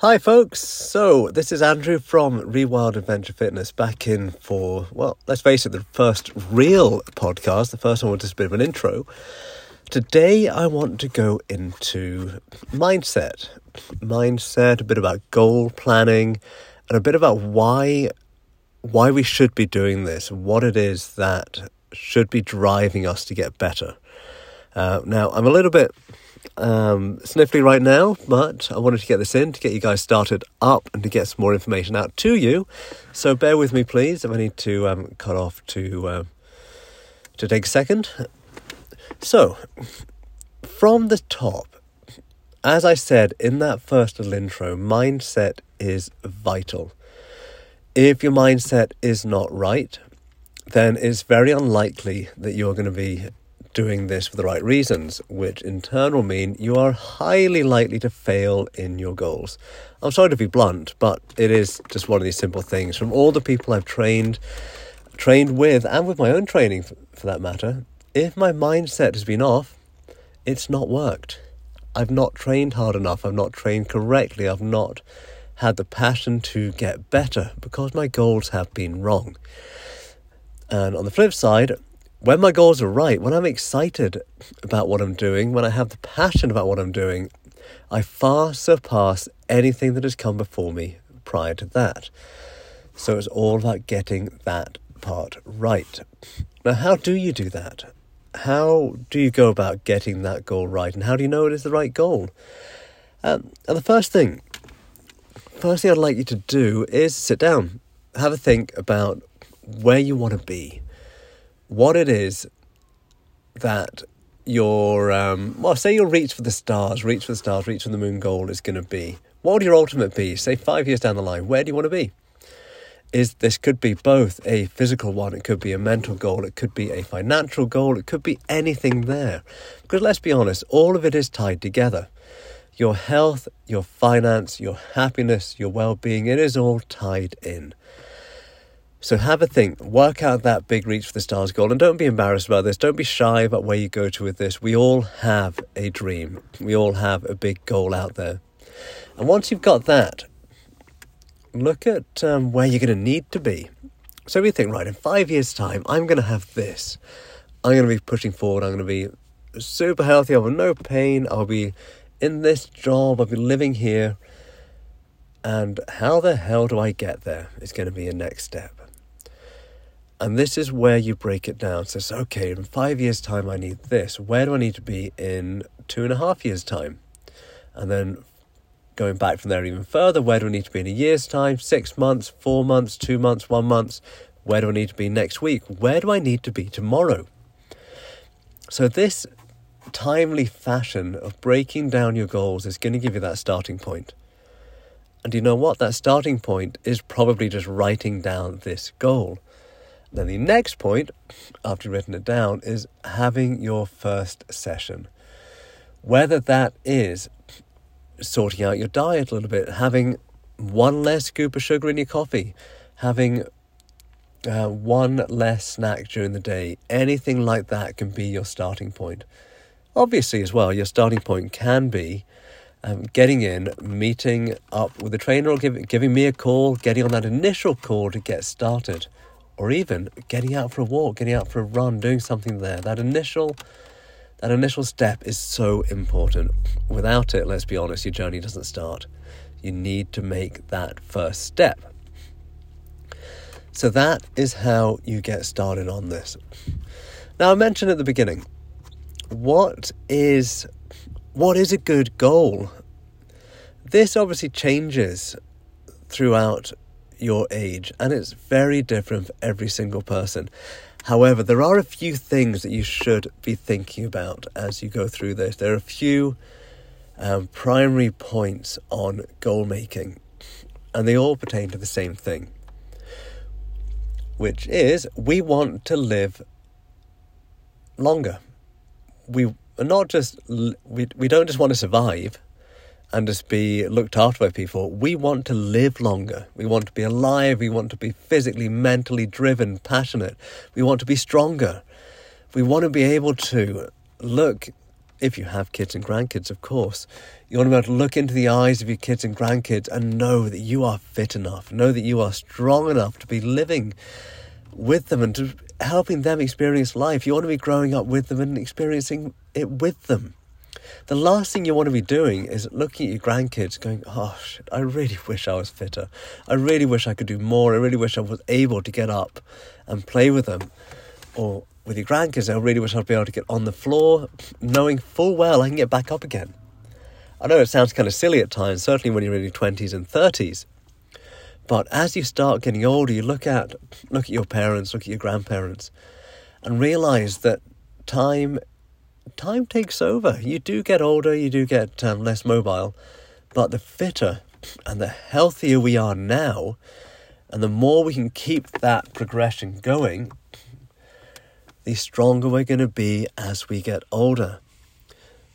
Hi, folks. So, this is Andrew from Rewild Adventure Fitness back in for, well, let's face it, the first real podcast. The first one was just a bit of an intro. Today, I want to go into mindset. Mindset, a bit about goal planning, and a bit about why why we should be doing this, what it is that should be driving us to get better. Uh, now, I'm a little bit um, sniffly right now, but I wanted to get this in to get you guys started up and to get some more information out to you. So bear with me, please, if I need to um, cut off to uh, to take a second. So, from the top, as I said in that first little intro, mindset is vital. If your mindset is not right, then it's very unlikely that you're going to be doing this for the right reasons, which in turn will mean you are highly likely to fail in your goals. I'm sorry to be blunt, but it is just one of these simple things. From all the people I've trained, trained with, and with my own training for, for that matter, if my mindset has been off, it's not worked. I've not trained hard enough, I've not trained correctly, I've not had the passion to get better because my goals have been wrong. And on the flip side, when my goals are right, when I'm excited about what I'm doing, when I have the passion about what I'm doing, I far surpass anything that has come before me prior to that. So it's all about getting that part right. Now, how do you do that? How do you go about getting that goal right? And how do you know it is the right goal? Um, and the first thing, first thing I'd like you to do is sit down, have a think about where you want to be what it is that your um, well, say you'll reach for the stars, reach for the stars, reach for the moon goal is going to be. What would your ultimate be? Say five years down the line, where do you want to be? Is this could be both a physical one, it could be a mental goal, it could be a financial goal, it could be anything there. Because let's be honest, all of it is tied together. Your health, your finance, your happiness, your well being, it is all tied in. So have a think, work out that big reach for the stars goal, and don't be embarrassed about this. Don't be shy about where you go to with this. We all have a dream, we all have a big goal out there. And once you've got that, look at um, where you're going to need to be. So we think, right, in five years' time, I'm going to have this. I'm going to be pushing forward. I'm going to be super healthy. I'll have no pain. I'll be in this job. I'll be living here. And how the hell do I get there is going to be a next step. And this is where you break it down. So it's okay, in five years' time, I need this. Where do I need to be in two and a half years' time? And then going back from there even further, where do I need to be in a year's time, six months, four months, two months, one month? Where do I need to be next week? Where do I need to be tomorrow? So, this timely fashion of breaking down your goals is going to give you that starting point. And you know what? That starting point is probably just writing down this goal. Then the next point, after you've written it down, is having your first session. Whether that is sorting out your diet a little bit, having one less scoop of sugar in your coffee, having uh, one less snack during the day, anything like that can be your starting point. Obviously, as well, your starting point can be um, getting in, meeting up with a trainer, or give, giving me a call, getting on that initial call to get started or even getting out for a walk, getting out for a run, doing something there. That initial that initial step is so important. Without it, let's be honest, your journey doesn't start. You need to make that first step. So that is how you get started on this. Now I mentioned at the beginning, what is what is a good goal? This obviously changes throughout your age, and it's very different for every single person. However, there are a few things that you should be thinking about as you go through this. There are a few um, primary points on goal making, and they all pertain to the same thing, which is we want to live longer. We not just we we don't just want to survive and just be looked after by people. We want to live longer. We want to be alive. We want to be physically, mentally driven, passionate. We want to be stronger. We want to be able to look, if you have kids and grandkids, of course, You want to be able to look into the eyes of your kids and grandkids and know that you are fit enough, know that you are strong enough to be living with them and to helping them experience life. You want to be growing up with them and experiencing it with them. The last thing you want to be doing is looking at your grandkids going, oh, shit, I really wish I was fitter. I really wish I could do more. I really wish I was able to get up and play with them. Or with your grandkids, I really wish I'd be able to get on the floor knowing full well I can get back up again. I know it sounds kind of silly at times, certainly when you're in your 20s and 30s. But as you start getting older, you look at look at your parents, look at your grandparents, and realize that time time takes over. You do get older, you do get um, less mobile, but the fitter and the healthier we are now, and the more we can keep that progression going, the stronger we're going to be as we get older.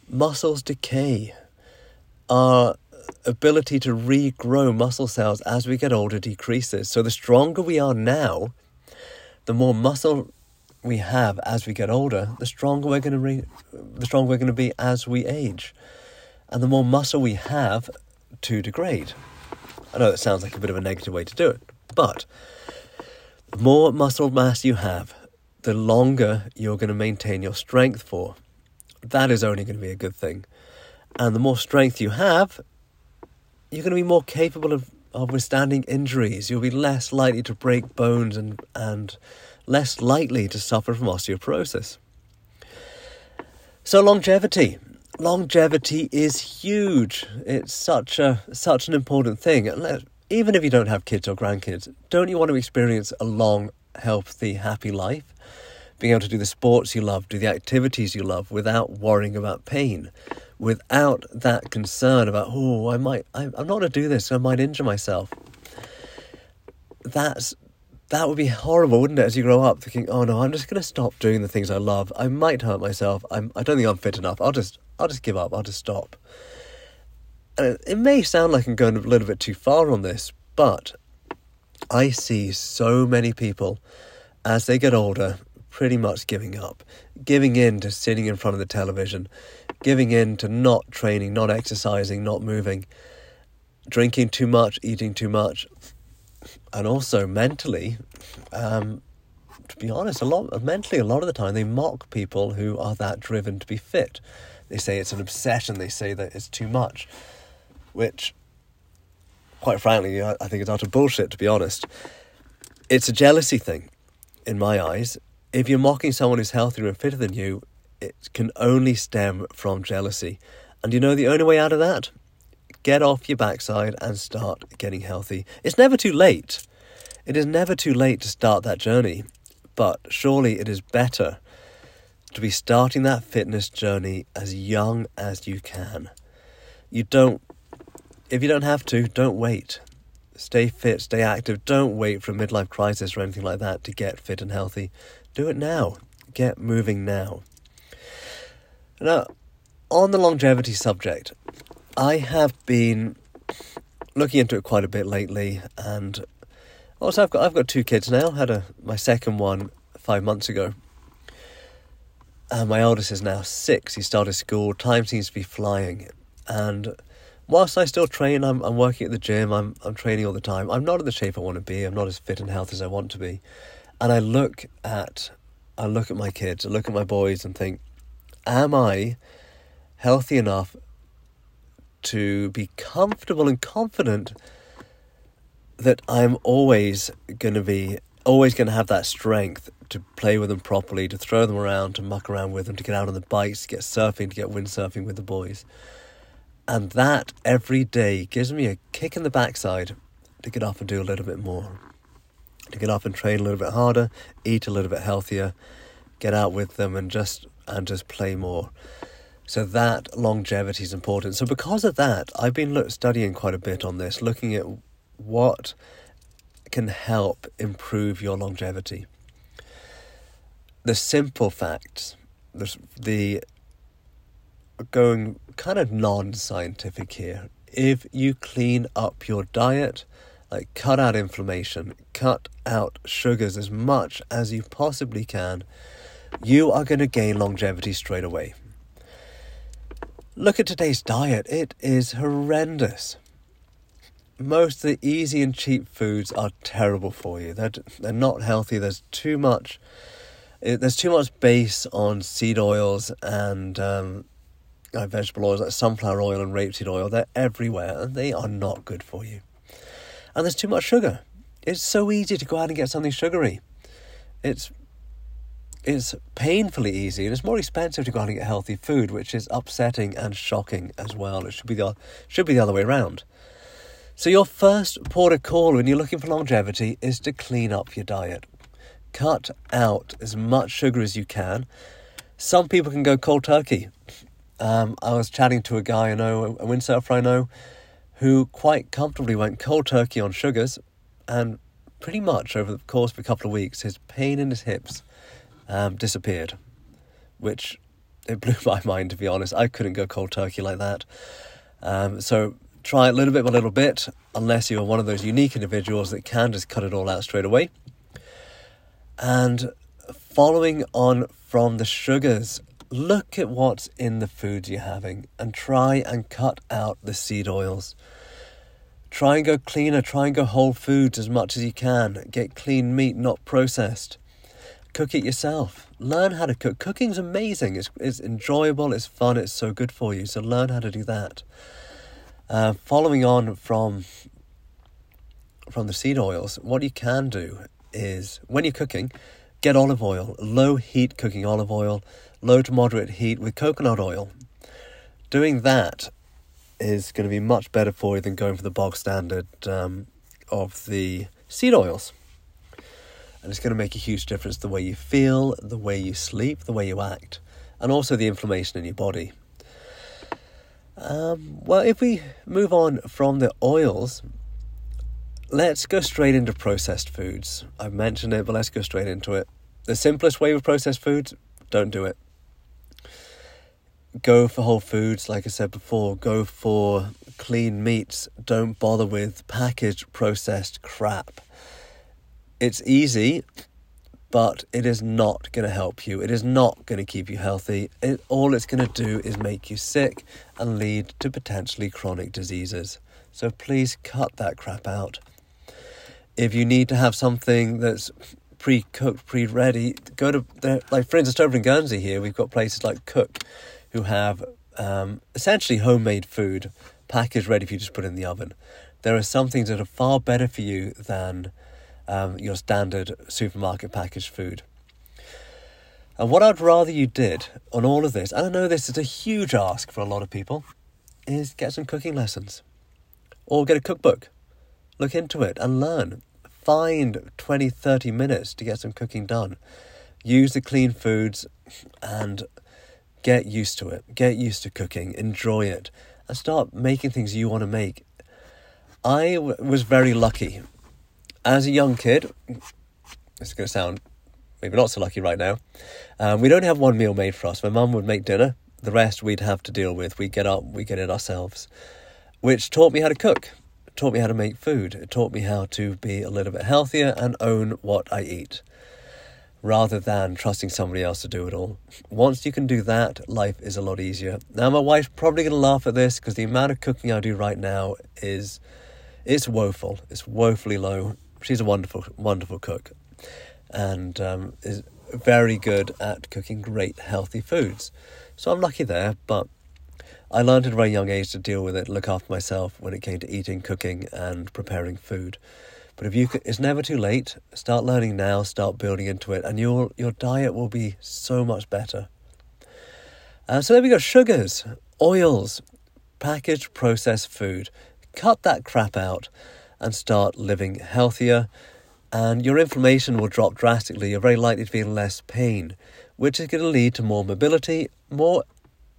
Muscles decay our ability to regrow muscle cells as we get older decreases. So the stronger we are now, the more muscle we have as we get older, the stronger we're going to re- the stronger we're going to be as we age, and the more muscle we have to degrade. I know that sounds like a bit of a negative way to do it, but the more muscle mass you have, the longer you're going to maintain your strength for. That is only going to be a good thing. And the more strength you have, you're going to be more capable of, of withstanding injuries. You'll be less likely to break bones and, and less likely to suffer from osteoporosis. So, longevity. Longevity is huge. It's such a such an important thing. Even if you don't have kids or grandkids, don't you want to experience a long, healthy, happy life? Being able to do the sports you love, do the activities you love without worrying about pain, without that concern about, oh, I might, I'm not going to do this, I might injure myself. That's that would be horrible, wouldn't it? As you grow up, thinking, "Oh no, I'm just going to stop doing the things I love. I might hurt myself. I'm. I don't think I'm fit enough. I'll just. I'll just give up. I'll just stop." And it, it may sound like I'm going a little bit too far on this, but I see so many people as they get older, pretty much giving up, giving in to sitting in front of the television, giving in to not training, not exercising, not moving, drinking too much, eating too much, and also mentally, um, to be honest, a lot mentally, a lot of the time they mock people who are that driven to be fit. They say it's an obsession. They say that it's too much, which, quite frankly, I, I think is utter bullshit. To be honest, it's a jealousy thing, in my eyes. If you're mocking someone who's healthier and fitter than you, it can only stem from jealousy. And you know the only way out of that? Get off your backside and start getting healthy. It's never too late. It is never too late to start that journey, but surely it is better to be starting that fitness journey as young as you can. You don't, if you don't have to, don't wait. Stay fit, stay active. Don't wait for a midlife crisis or anything like that to get fit and healthy. Do it now. Get moving now. Now, on the longevity subject, I have been looking into it quite a bit lately, and also I've got I've got two kids now. I had a my second one five months ago, and my oldest is now six. He started school. Time seems to be flying, and whilst I still train, I'm I'm working at the gym. I'm I'm training all the time. I'm not in the shape I want to be. I'm not as fit and healthy as I want to be, and I look at I look at my kids. I look at my boys and think am I healthy enough to be comfortable and confident that I'm always going to be always going to have that strength to play with them properly, to throw them around, to muck around with them, to get out on the bikes, to get surfing, to get windsurfing with the boys. And that every day gives me a kick in the backside to get up and do a little bit more. To get up and train a little bit harder, eat a little bit healthier, get out with them and just and just play more. So that longevity is important. So because of that, I've been look, studying quite a bit on this, looking at what can help improve your longevity. The simple facts, the, the going kind of non-scientific here. If you clean up your diet, like cut out inflammation, cut out sugars as much as you possibly can, you are going to gain longevity straight away. Look at today's diet, it is horrendous. Most of the easy and cheap foods are terrible for you. They're, they're not healthy. There's too much. There's too much base on seed oils and um, vegetable oils like sunflower oil and rapeseed oil. They're everywhere and they are not good for you. And there's too much sugar. It's so easy to go out and get something sugary. It's it's painfully easy and it's more expensive to go out and get healthy food, which is upsetting and shocking as well. It should be the should be the other way around. So your first port of call when you're looking for longevity is to clean up your diet. Cut out as much sugar as you can. Some people can go cold turkey. Um, I was chatting to a guy I know, a windsurfer I know, who quite comfortably went cold turkey on sugars, and pretty much over the course of a couple of weeks, his pain in his hips um, disappeared, which it blew my mind to be honest. I couldn't go cold turkey like that. Um, so try it little bit by little bit, unless you're one of those unique individuals that can just cut it all out straight away. And following on from the sugars, look at what's in the foods you're having and try and cut out the seed oils. Try and go cleaner, try and go whole foods as much as you can. Get clean meat, not processed cook it yourself. Learn how to cook. Cooking's amazing. It's, it's enjoyable, it's fun, it's so good for you. So learn how to do that. Uh, following on from from the seed oils, what you can do is when you're cooking, get olive oil, low heat cooking olive oil, low to moderate heat with coconut oil. Doing that is going to be much better for you than going for the bog standard um, of the seed oils and it's going to make a huge difference the way you feel, the way you sleep, the way you act, and also the inflammation in your body. Um, well, if we move on from the oils, let's go straight into processed foods. I've mentioned it, but let's go straight into it. The simplest way with processed foods, don't do it. Go for whole foods, like I said before. Go for clean meats. Don't bother with packaged processed crap. It's easy, but it is not going to help you. It is not going to keep you healthy. It, all it's going to do is make you sick and lead to potentially chronic diseases. So please cut that crap out. If you need to have something that's pre cooked, pre ready, go to, like for instance, over in Guernsey here, we've got places like Cook who have um, essentially homemade food packaged ready for you to just put in the oven. There are some things that are far better for you than um, your standard supermarket packaged food. And what I'd rather you did on all of this, and I know this is a huge ask for a lot of people, is get some cooking lessons or get a cookbook. Look into it and learn. Find 20, 30 minutes to get some cooking done. Use the clean foods and get used to it. Get used to cooking. Enjoy it and start making things you want to make. I w- was very lucky as a young kid, it's going to sound maybe not so lucky right now. Um, we'd only have one meal made for us. My mum would make dinner. The rest we'd have to deal with. We get up, we get it ourselves, which taught me how to cook. Taught me how to make food. It taught me how to be a little bit healthier and own what I eat, rather than trusting somebody else to do it all. Once you can do that, life is a lot easier. Now, my wife's probably going to laugh at this because the amount of cooking I do right now is it's woeful. It's woefully low she's a wonderful, wonderful cook, and um, is very good at cooking great healthy foods. So I'm lucky there, but I learned at a very young age to deal with it, look after myself when it came to eating, cooking, and preparing food. But if you, could, it's never too late. Start learning now. Start building into it, and your your diet will be so much better. Uh, so there we go: sugars, oils, packaged processed food. Cut that crap out and start living healthier. And your inflammation will drop drastically. You're very likely to feel less pain, which is going to lead to more mobility, more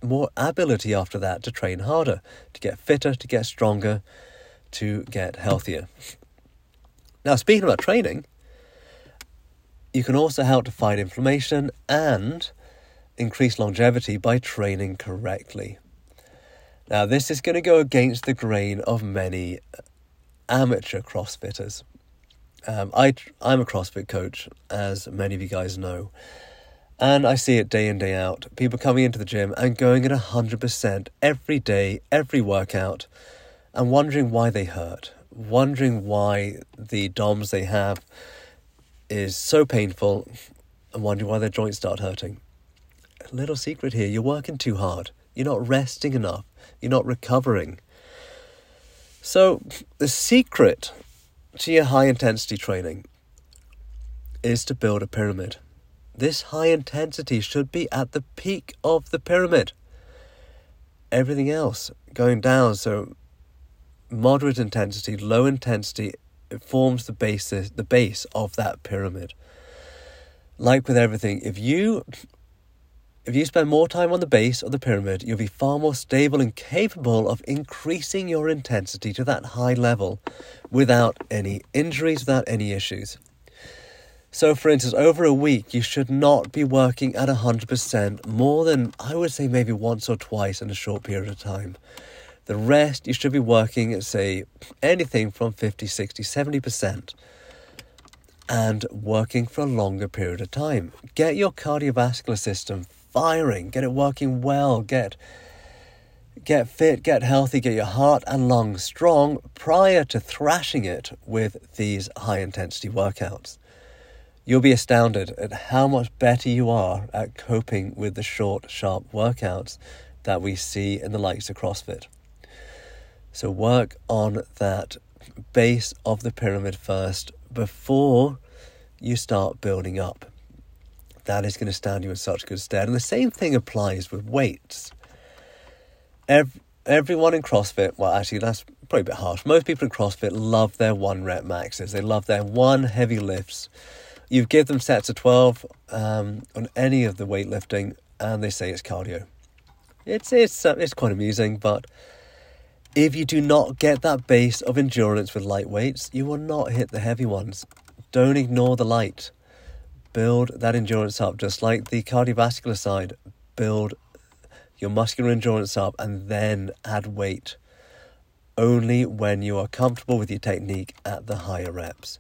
more ability after that to train harder, to get fitter, to get stronger, to get healthier. Now, speaking about training, you can also help to fight inflammation and increase longevity by training correctly. Now, this is going to go against the grain of many amateur CrossFitters. Um, I I'm a CrossFit coach, as many of you guys know, And I see it day in, day out. People coming into the gym and going at 100% every day, every workout, and wondering why they hurt, wondering why the DOMs they have is so painful, and wondering why their joints start hurting. A little secret here you're working too hard, you're not resting enough, you're not recovering. So, the secret to your high intensity training is to build a pyramid. This high intensity should be at the peak of the pyramid. Everything else going down, so moderate intensity, low intensity, it forms the basis, the base of that pyramid. Like with everything, if you if you spend more time on the base of the pyramid, you'll be far more stable and capable of increasing your intensity to that high level without any injuries, without any issues. So, for instance, over a week, you should not be working at 100% more than, I would say, maybe once or twice in a short period of time. The rest, you should be working at, say, anything from 50, 60, 70% and working for a longer period of time. Get your cardiovascular system firing, get it working well, get get fit, get healthy, get your heart and lungs strong prior to thrashing it with these high intensity workouts. You'll be astounded at how much better you are at coping with the short, sharp workouts that we see in the likes of CrossFit. So, work on that base of the pyramid first before you start building up. That is going to stand you in such good stead. And the same thing applies with weights. Every, everyone in CrossFit, well, actually, that's probably a bit harsh. Most people in CrossFit love their one rep maxes, they love their one heavy lifts you give them sets of 12 um, on any of the weightlifting and they say it's cardio. It's, it's, uh, it's quite amusing, but if you do not get that base of endurance with light weights, you will not hit the heavy ones. Don't ignore the light. Build that endurance up, just like the cardiovascular side. Build your muscular endurance up and then add weight. Only when you are comfortable with your technique at the higher reps.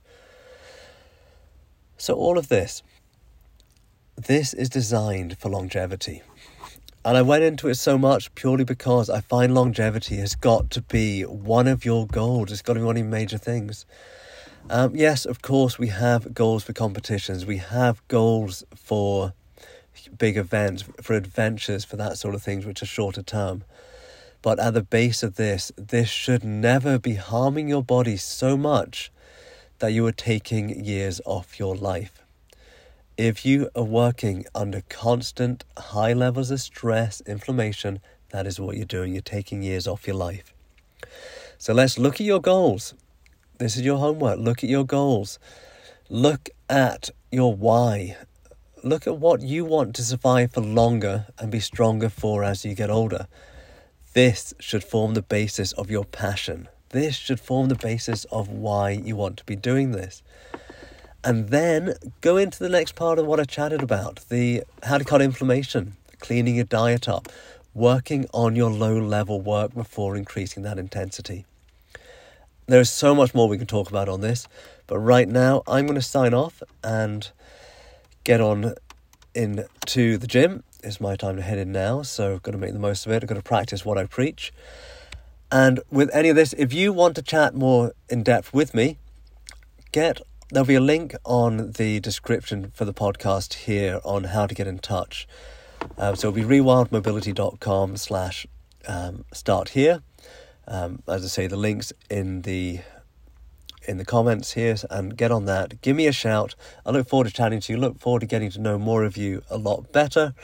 So, all of this, this is designed for longevity. And I went into it so much purely because I find longevity has got to be one of your goals. It's got to be one of your major things. Um, yes, of course, we have goals for competitions. We have goals for big events, for adventures, for that sort of things, which are shorter term. But at the base of this, this should never be harming your body so much that you are taking years off your life. If you are working under constant high levels of stress, inflammation, that is what you're doing. You're taking years off your life. So let's look at your goals. This is your homework. Look at your goals. Look at your why. Look at what you want to survive for longer and be stronger for as you get older. This should form the basis of your passion. This should form the basis of why you want to be doing this. And then go into the next part of what I chatted about the how to cut inflammation, cleaning your diet up, working on your low level work before increasing that intensity. There's so much more we can talk about on this, but right now I'm going to sign off and get on into the gym. It's my time to head in now, so I've got to make the most of it. I've got to practice what I preach. And with any of this, if you want to chat more in depth with me, get there'll be a link on the description for the podcast here on how to get in touch. Um, so it'll be rewildmobility.com slash um, start here. Um, as I say, the links in the in the comments here and get on that. Give me a shout. I look forward to chatting to you. Look forward to getting to know more of you a lot better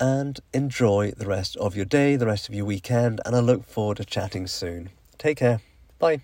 and enjoy the rest of your day, the rest of your weekend, and I look forward to chatting soon. Take care. Bye.